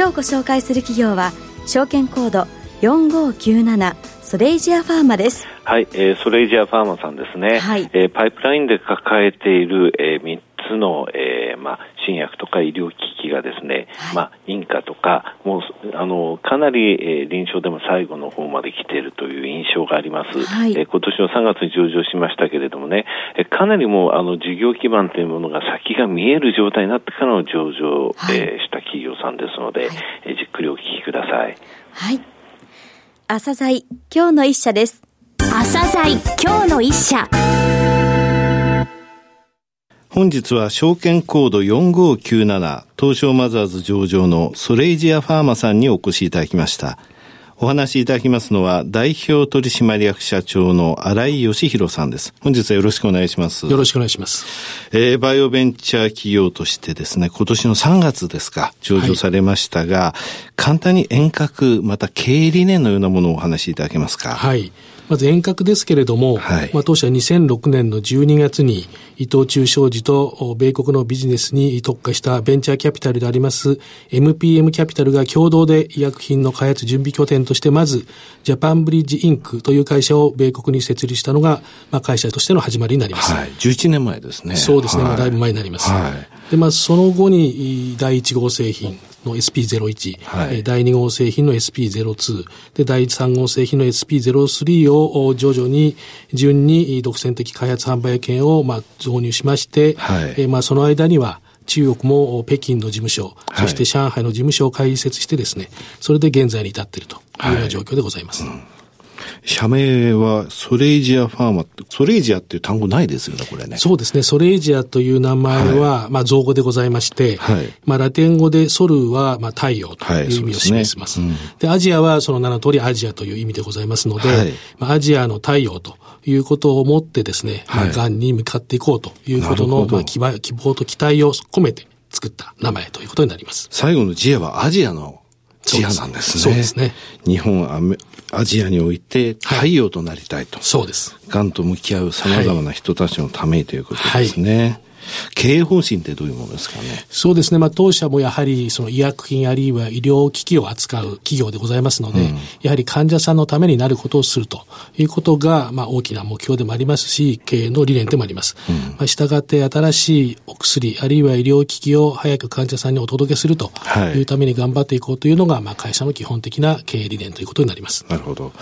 今日ご紹介する企業は証券コード4597ソレイジアファーマです。はい、えー、ソレイジアファーマさんですね、はい、えー、パイプラインで抱えている、えー、3つの、えーまあ、新薬とか医療機器がですね、はい、まあ、認可とか、もうあのかなり、えー、臨床でも最後の方まで来ているという印象があります、はい、えー、今年の3月に上場しましたけれどもね、えー、かなりもうあの事業基盤というものが先が見える状態になってからの上場、はい、えー、した企業さんですので、はい、えー、じっくりお聞きください。はい。朝鮮今日の一社です。朝鮮今日の一社。本日は証券コード4597東証マザーズ上場のソレイジアファーマさんにお越しいただきました。お話しいただきますのは代表取締役社長の新井義弘さんです。本日はよろしくお願いします。よろしくお願いします。えー、バイオベンチャー企業としてですね、今年の3月ですか、上場されましたが、はい、簡単に遠隔、また経営理念のようなものをお話しいただけますか？はい。まず遠隔ですけれども、はい、まあ、当社は2006年の12月に伊藤忠商事と米国のビジネスに特化したベンチャーキャピタルであります MPM キャピタルが共同で医薬品の開発準備拠点としてまずジャパンブリッジインクという会社を米国に設立したのが、まあ、会社としての始まりになります。はい、11年前ですね。そうですね。はい、だいぶ前になります。はい、で、まあ、その後に第1号製品、の SP01、はい、第2号製品の SP02、で、第3号製品の SP03 を徐々に順に独占的開発販売権をまあ導入しまして、はい、えー、まあその間には、中国も北京の事務所、そして上海の事務所を開設してですね、それで現在に至っているというような状況でございます。はいうん社名はソレイジアファーマソレイジアっていう単語ないですよね、これね。そうですね。ソレイジアという名前は、はい、まあ造語でございまして、はい、まあラテン語でソルは、まあ太陽という意味を示します。はい、で、ねうん、アジアはその名の通りアジアという意味でございますので、はい、まあアジアの太陽ということをもってですね、まあ、癌に向かっていこうということの、まあ希望と期待を込めて作った名前ということになります。最後のジアはアジアのジアなんですね。そうですね。日本、アメアジアにおいて太陽となりたいと。はい、そうです。がんと向き合う様々な人たちのためにということですね。はい経営方針ってどういうものですかね？そうですね。まあ、当社もやはり、その医薬品あるいは医療機器を扱う企業でございますので、うん、やはり患者さんのためになることをするということが、まあ、大きな目標でもありますし、経営の理念でもあります。うん、まあ、従って新しいお薬、あるいは医療機器を早く患者さんにお届けするというために頑張っていこうというのが、まあ、会社の基本的な経営理念ということになります。なるほど。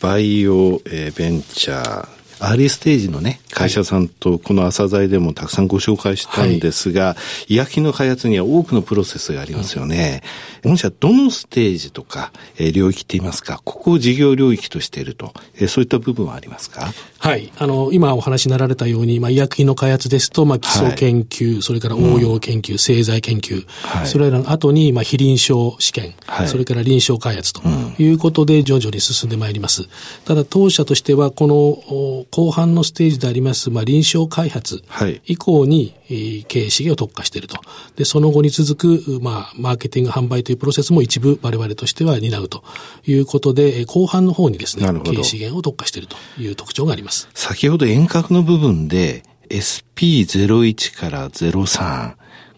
バイオ、えー、ベンチャー、アーリーステージのね、会社さんとこの朝材でもたくさんご紹介したんですが、はい、医薬品の開発には多くのプロセスがありますよね。うん、御社どのステージとか、えー、領域って言いますか、ここを事業領域としていると、えー、そういった部分はありますか？はい。あの、今お話になられたように、まあ、医薬品の開発ですと、まあ、基礎研究、はい、それから応用研究、うん、製剤研究、はい、それらの後に、まあ、非臨床試験、はい、それから臨床開発ということで徐々に進んでまいります。ただ、当社としては、この後半のステージであります、まあ、臨床開発以降に、えー、経営資源を特化していると。で、その後に続く、まあ、マーケティング販売というプロセスも一部我々としては担うということで、後半の方にですね、経営資源を特化しているという特徴があります。先ほど遠隔の部分で SP01 から03、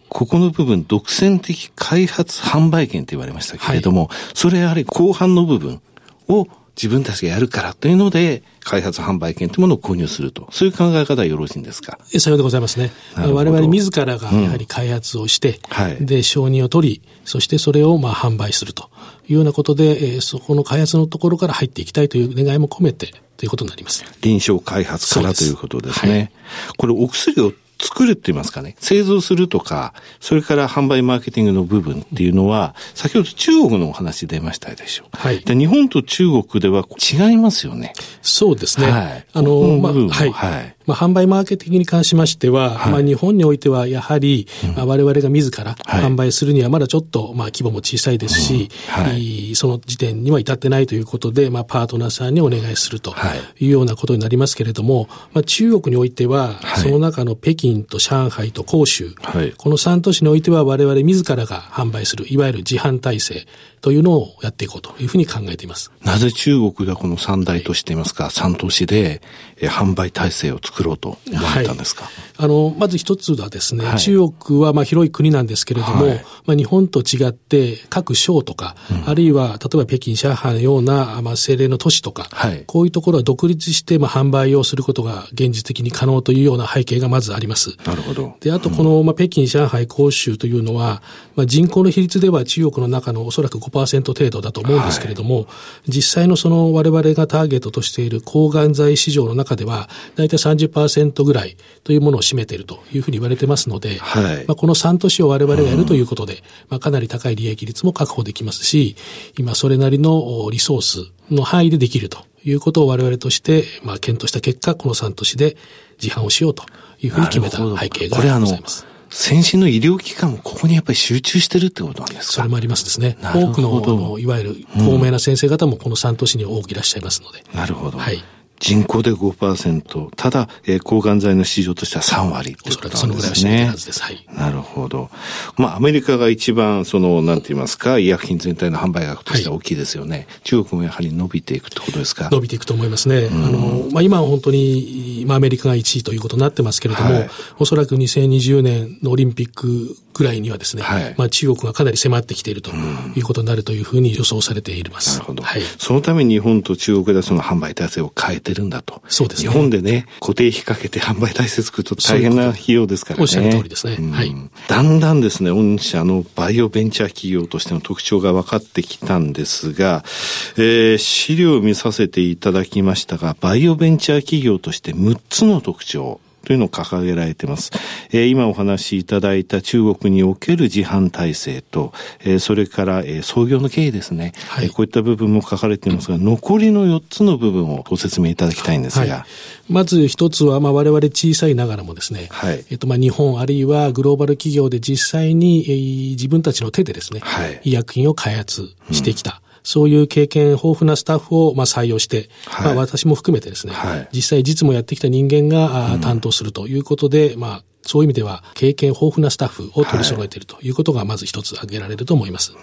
ここの部分、独占的開発販売権って言われましたけれども、はい、それやはり後半の部分を自分たちがやるからというので、開発販売権というものを購入すると。そういう考え方はよろしいんですか？さようでございますね。我々自らがやはり開発をして、うんはい、で、承認を取り、そしてそれをまあ販売するというようなことで、えー、そこの開発のところから入っていきたいという願いも込めて、ということになります。臨床開発からということですね。はい、これお薬を作るって言いますかね、製造するとか、それから販売マーケティングの部分っていうのは、先ほど中国のお話出ましたでしょう。はい。で日本と中国では違いますよね。そうですね。はい。あの、まあ、はい。はいまあ、販売マーケティングに関しましては、はい、まあ、日本においてはやはり、まあ、我々が自ら販売するにはまだちょっと、まあ、規模も小さいですし、はい、その時点には至ってないということで、まあ、パートナーさんにお願いするとい。うようなことになりますけれども、まあ、中国においては、その中の北京と上海と広州、この3都市においては我々自らが販売する、いわゆる自販体制というのをやっていこうというふうに考えています。なぜ中国がこの三大都市といいますか、3都市で、え販売体制を作ろうと思われたんですか、はい、あの、まず一つはですね、はい、中国はまあ広い国なんですけれども、はい、まあ日本と違って各省とか、うん、あるいは例えば北京、上海のようなまあ政令の都市とか、こういうところは独立してまあ販売をすることが現実的に可能というような背景がまずあります。なるほど。で、あとこの、まあ北京、上海、広州というのは、まあ人口の比率では中国の中のおそらく5%程度だと思うんですけれども、実際のその我々がターゲットとしている抗がん剤市場の中では、大体30%ぐらいというものを占めているというふうに言われてますので、はい、まあ、この3都市を我々がやるということで、うん、まあ、かなり高い利益率も確保できますし、今それなりのリソースの範囲でできるということを我々として、まあ、検討した結果、この3都市で自販をしようというふうに決めた背景がございます。先進の医療機関もここにやっぱり集中してるってことなんですか？それもありますですね。多くの、いわゆる高名な先生方もこの3都市に多くいらっしゃいますので。なるほど。はい。人口で5%、ただ、えー、抗がん剤の市場としては3割ってことなんですね。はい。なるほど。まあ、アメリカが一番、その、なんて言いますか、医薬品全体の販売額としては大きいですよね。はい、中国もやはり伸びていくってことですか？伸びていくと思いますね。うん、あの、まあ、今は本当に、まあ、アメリカが1位ということになってますけれども、はい、おそらく2020年のオリンピックぐらいにはですね、はい、まあ、中国がかなり迫ってきているということになるというふうに予想されています。なるほど。はい。そのために日本と中国でその販売体制を変えてるんだと。そうですね。日本でね、固定費かけて販売体制作ると大変な費用ですからね。おっしゃる通りですね。はい。だんだんですね、御社のバイオベンチャー企業としての特徴が分かってきたんですが、えー、資料を見させていただきましたが、バイオベンチャー企業として6つの特徴、というのを掲げられています。えー、今お話しいただいた中国における自販体制と、えー、それから、えー、創業の経緯ですね、はい、えー、こういった部分も書かれていますが、残りの4つの部分をご説明いただきたいんですが。はい、まず一つは、まあ、我々小さいながらもですね、はい、えっと、まあ、日本あるいはグローバル企業で実際に、えー、自分たちの手でですね、はい、医薬品を開発してきた。うんそういう経験豊富なスタッフをまあ採用して、はい、まあ私も含めてですね、はい、実際実務やってきた人間が、担当するということで、まあそういう意味では経験豊富なスタッフを取り揃えているということがまず一つ挙げられると思います。はい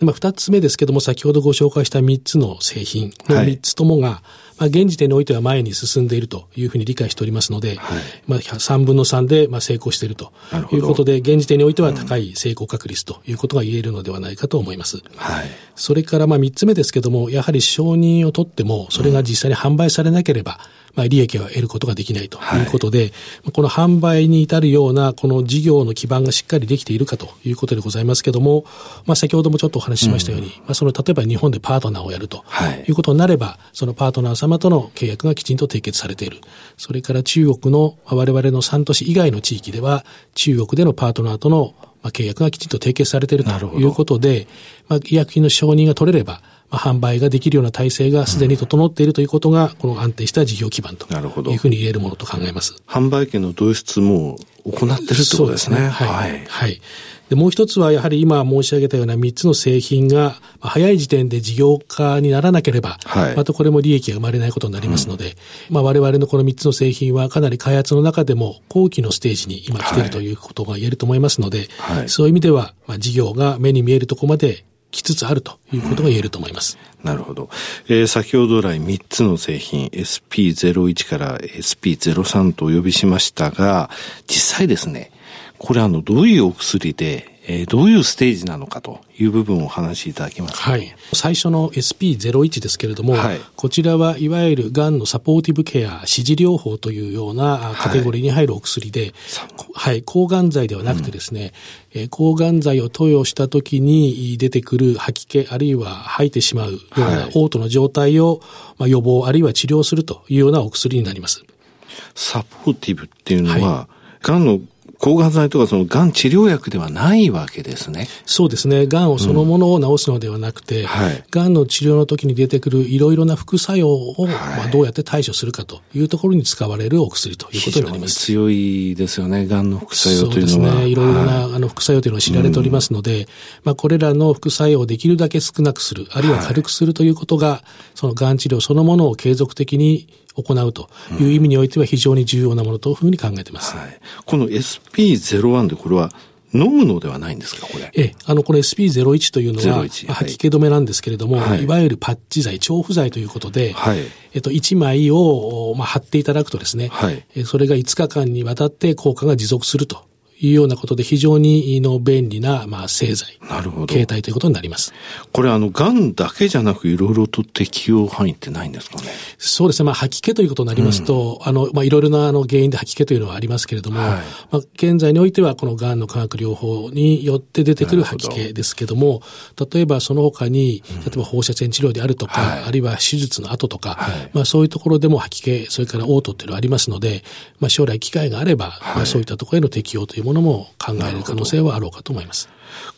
まあ、二つ目ですけども、先ほどご紹介した三つの製品の三つともが、まあ、現時点においては前に進んでいるというふうに理解しておりますので、はい、まあ、3分の3でまあ成功しているということで、現時点においては高い成功確率ということが言えるのではないかと思います。はい、それからまあ3つ目ですけども、やはり承認を取っても、それが実際に販売されなければ、まあ、利益を得ることができないということで、はい、この販売に至るようなこの事業の基盤がしっかりできているかということでございますけれども、まあ、先ほどもちょっとお話ししましたように、うん、まあ、その例えば日本でパートナーをやるとい。うことになれば、はい、そのパートナー様との契約がきちんと締結されている。それから中国の我々の3都市以外の地域では、中国でのパートナーとの契約がきちんと締結されているということで、まあ、医薬品の承認が取れれば、まあ、販売ができるような体制がすでに整っているということが、この安定した事業基盤というふうに言えるものと考えます。販売権の導出も行ってるってことですね。すねはい。はい。はい。で、もう一つはやはり今申し上げたような3つの製品が早い時点で事業化にならなければ、はい、またこれも利益が生まれないことになりますので、うん、まあ我々のこの3つの製品はかなり開発の中でも後期のステージに今来ているということが言えると思いますので、はい、そういう意味では、まあ、事業が目に見えるところまできつつあるということが言えると思います。うん、なるほど。えー、先ほど来3つの製品 SP01 から SP03 とお呼びしましたが、実際ですね、これあの、どういうお薬で、えー、どういうステージなのかという部分をお話しいただけますか、はい。最初の SP01 ですけれども、はい、こちらはいわゆるがんのサポーティブケア、支持療法というようなカテゴリーに入るお薬で、はい、はい、抗がん剤ではなくてですね、うん、えー、抗がん剤を投与した時に出てくる吐き気、あるいは吐いてしまうような嘔吐の状態を、まあ、予防、あるいは治療するというようなお薬になります。サポーティブっていうのは、はい、がんの抗がん剤とかそのがん治療薬ではないわけですね。そうですね。がんをそのものを治すのではなくて、うんはい、がんの治療の時に出てくるいろいろな副作用を、まあ、どうやって対処するかというところに使われるお薬ということになります。強いですよね。がんの副作用というのは。そうですね。いろいろな、あの副作用というのは知られておりますので、うん、まあ、これらの副作用をできるだけ少なくする、あるいは軽くするということが、そのがん治療そのものを継続的に行うという意味においては非常に重要なものというふうに考えています。はい、この SP01 でこれは飲むのではないんですか、これ？ええ、あの、これ SP01 というのは、吐き気止めなんですけれども、はい、いわゆるパッチ剤、調布剤ということで、はい、えっと、1枚を、まあ、貼っていただくとですね、はい、それが5日間にわたって効果が持続するというようなことで非常にの便利な、まあ、製剤。なるほど。形態ということになります。これ、あの、癌だけじゃなく、いろいろと適用範囲ってないんですかね？そうですね。まあ、吐き気ということになりますと、うん、あの、まあ、いろいろな、あの、原因で吐き気というのはありますけれども、はい、まあ、現在においては、この癌の化学療法によって出てくる吐き気ですけども、例えばその他に、例えば放射線治療であるとか、はい、あるいは手術の後とか、はい、まあ、そういうところでも吐き気、それから嘔吐っていうのはありますので、まあ、将来機会があれば、まあ、そういったところへの適用というものも考ええる可能性はあろうかと思います。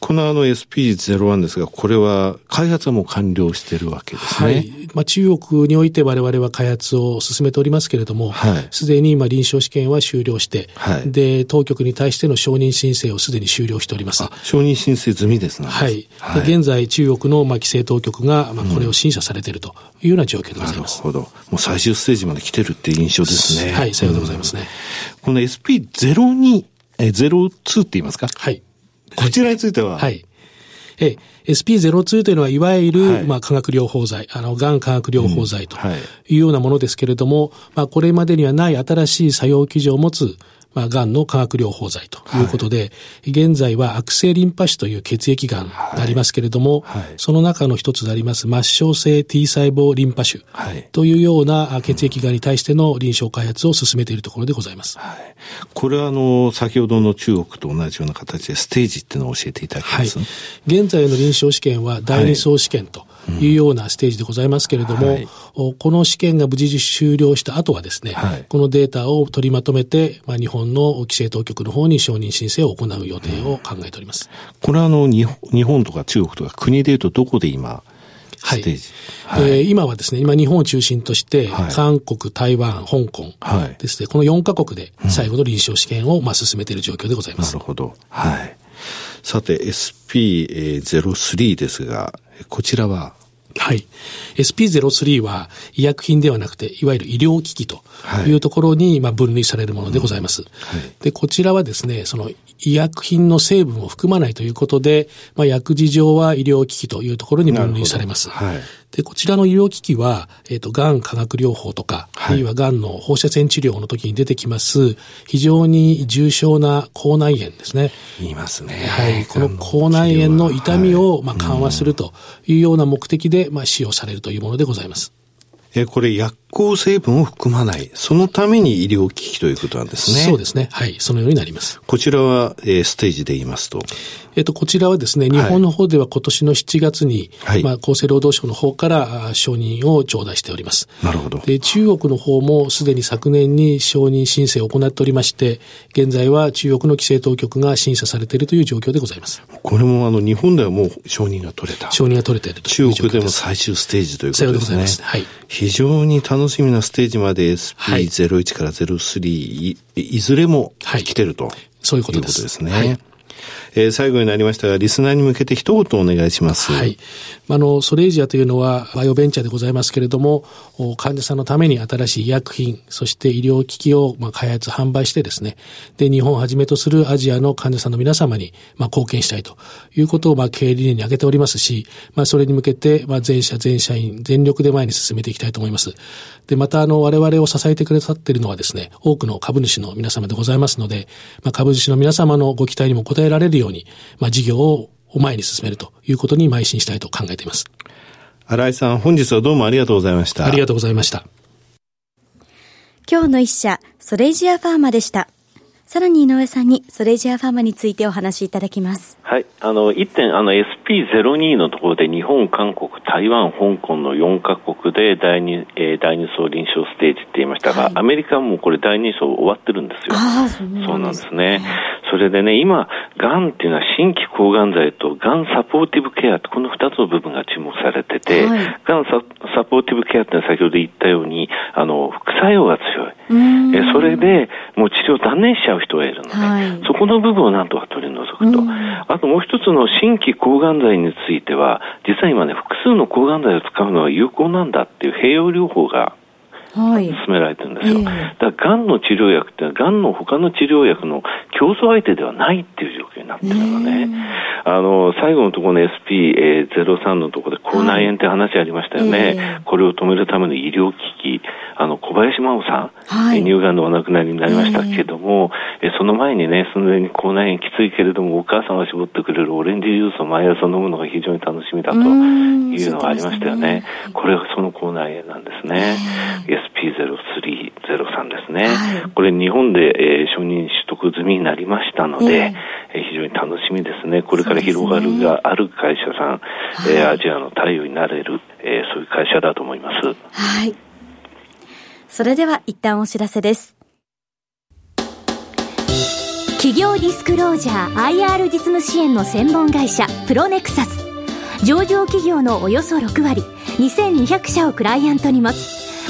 このあの SP01 ですが、これは開発はもう完了しているわけですね。はい。まあ中国において我々は開発を進めておりますけれども、す、で、に今臨床試験は終了して、はい、で、当局に対しての承認申請をすでに終了しております。承認申請済みですね。はい。はい、で現在中国のまあ規制当局がまあこれを審査されているというような状況でございます。うん、なるほど。もう最終ステージまで来てるっていう印象ですね。はい、さようでございますね。うん、この SP02 え02って言いますか？はい。こちらについては、はい。え、SP02 というのは、いわゆる、はい、まあ、化学療法剤、あの、がん化学療法剤とい。うようなものですけれども、うんはい、まあ、これまでにはない新しい作用基準を持つ、まあ、癌の化学療法剤ということで、はい、現在は悪性リンパ腫という血液癌がありますけれども、はい。はい、その中の一つであります末梢性 T 細胞リンパ腫というような血液癌に対しての臨床開発を進めているところでございます。これはあの、先ほどの中国と同じような形でステージっていうのを教えていただけます、現在の臨床試験は第二層試験と、いうようなステージでございますけれども、はい、この試験が無事終了した後はですね、はい、このデータを取りまとめて、まあ、日本の規制当局の方に承認申請を行う予定を考えております。これはあの日本とか中国とか国でいうとどこで今、はい。はい、えー、今はですね、今日本を中心として、はい、韓国、台湾、香港ですね、この4カ国で最後の臨床試験を、まあ、進めている状況でございます。なるほど。はい。さて、SP03 ですが、こちらははい。SP03 は医薬品ではなくて、いわゆる医療機器というところに、まあ分類されるものでございます。はいで、こちらはですね、その医薬品の成分を含まないということで、まあ薬事上は医療機器というところに分類されます。はい。で、こちらの医療機器は、えっ、ー、と、がん化学療法とか、はい、あるいはがんの放射線治療の時に出てきます、非常に重症な口内炎ですね。言いますね。はい。この口内炎の痛みを、まあ、緩和するというような目的で、まあ、使用されるというものでございます。え、これ薬効成分を含まない。そのために医療機器ということなんですね。そうですね。はい。そのようになります。こちらは、えー、ステージで言いますと。えっ、と、こちらはですね、日本の方では今年の7月に、はい、まあ、厚生労働省の方から承認を頂戴しております。なるほど。で、中国の方もすでに昨年に承認申請を行っておりまして、現在は中国の規制当局が審査されているという状況でございます。これもあの、日本ではもう承認が取れた。承認が取れているという中国でも最終ステージということですね。そうでございます。はい。非常に楽しみなステージまで SP01 から03、い、いずれも来てると、はい、そういうことです。いうことですね。はいえー、最後になりましたが、リスナーに向けて一言お願いします。はい。あの、ソレイジアというのはバイオベンチャーでございますけれども、患者さんのために新しい医薬品、そして医療機器をまあ開発、販売してですね、で、日本をはじめとするアジアの患者さんの皆様にまあ貢献したいということをまあ経営理念に挙げておりますし、まあそれに向けてまあ全社全社員全力で前に進めていきたいと思います。で、またあの我々を支えてくださっているのはですね、多くの株主の皆様でございますので、まあ株主の皆様のご期待にも応えられるように、まあ事業を前に進めるということに邁進したいと考えています。新井さん、本日はどうもありがとうございました。ありがとうございました。今日の一社、ソレイジアファーマでした。さらに井上さんにソレジアファーマについてお話しいただきます。はい。あの、1点、あの、SP02 のところで日本、韓国、台湾、香港の4カ国で第2、えー、第2層臨床ステージって言いましたが、はい、アメリカもこれ第2層終わってるんですよ。あそうなんです、ね、そうなんですね。それでね、今、がんっていうのは新規抗がん剤とがんサポーティブケアこの2つの部分が注目されてて、はい、がんサポーティブケアってのは先ほど言ったように、あの、副作用が強い。えそれで、もう治療を断念しちゃう人がいるので、はい、そこの部分をなんとか取り除くと。あともう一つの新規抗がん剤については、実は今ね、複数の抗がん剤を使うのは有効なんだっていう併用療法がはい、進められてるんですよ。えー、だから、がんの治療薬ってがんの他の治療薬の競争相手ではないっていう状況になってるのね。あの、最後のところの SP03 のところで口内炎って話ありましたよね。はいえー、これを止めるための医療機器、あの、小林真央さん、はい、乳がんのお亡くなりになりましたけども、えー、その前にね、寸前に口内炎きついけれども、お母さんが絞ってくれるオレンジジュースを毎朝飲むのが非常に楽しみだというのがありましたよね。これがその口内炎なんですね。SP0303 ですね、はい、これ日本で、えー、承認取得済みになりましたので、えー、非常に楽しみですね。これから広がるがある会社さん、ね、えー、アジアの太陽になれる、えー、そういう会社だと思います。はい。それでは一旦お知らせです。企業ディスクロージャー IR 実務支援の専門会社プロネクサス上場企業のおよそ6割2200社をクライアントに持つ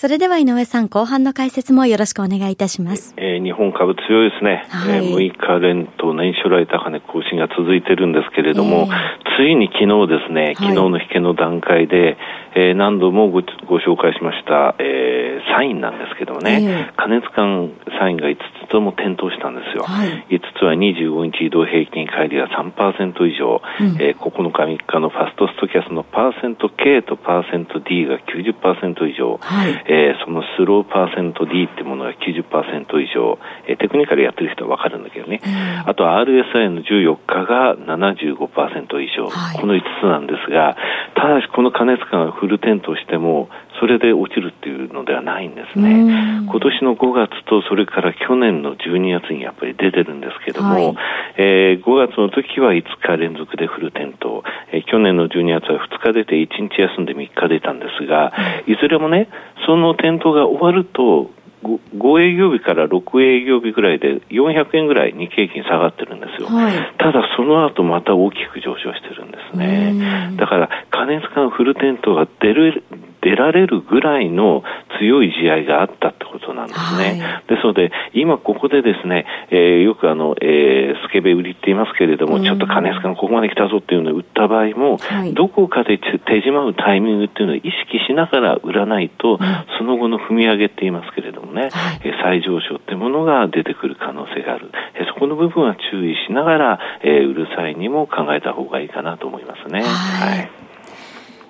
それでは井上さん、後半の解説もよろしくお願いいたします。えー、日本株強いですね。はい、えー、6日連と年初来高値更新が続いてるんですけれども、えー、ついに昨日ですね、昨日の引けの段階で、えー、何度もごご紹介しました、えー、サインなんですけどね、えー、加熱感サインが5つとも点灯したんですよ。はい、5つは25日移動平均乖離が3%以上、うん、えー、9日3日のファストストキャスのパーセント K とパーセント D が90%以上、はい、えー、そのスローパーセント D っていうものが90%以上、えー、テクニカルやってる人はわかるんだけどね、うん、あとは RSI の14日が75%以上、はい、この5つなんですが、ただしこの加熱感がフル点灯しても、それで落ちるっていうのではないんですね。今年の5月とそれから去年の12月にやっぱり出てるんですけども、はい、えー、5月の時は5日連続でフル点灯、えー、去年の12月は2日出て1日休んで3日出たんですが、い。ずれもね、その点灯が終わると、5営業日から6営業日ぐらいで400円ぐらい日経平均下がってるんですよ、はい、ただその後また大きく上昇してるんですね。だから加熱感フル点灯が出る出られるぐらいの強い試合があったってことなんですね。はい、ですので、今ここでですね、えー、よくあの、えー、スケベ売りって言いますけれども、うん、ちょっと金スがここまで来たぞっていうのを売った場合も、はい、どこかで手締まうタイミングっていうのを意識しながら売らないと、うん、その後の踏み上げって言いますけれどもね、はい、えー、再上昇ってものが出てくる可能性がある。えー、そこの部分は注意しながら、えー、売る際にも考えた方がいいかなと思いますね。はい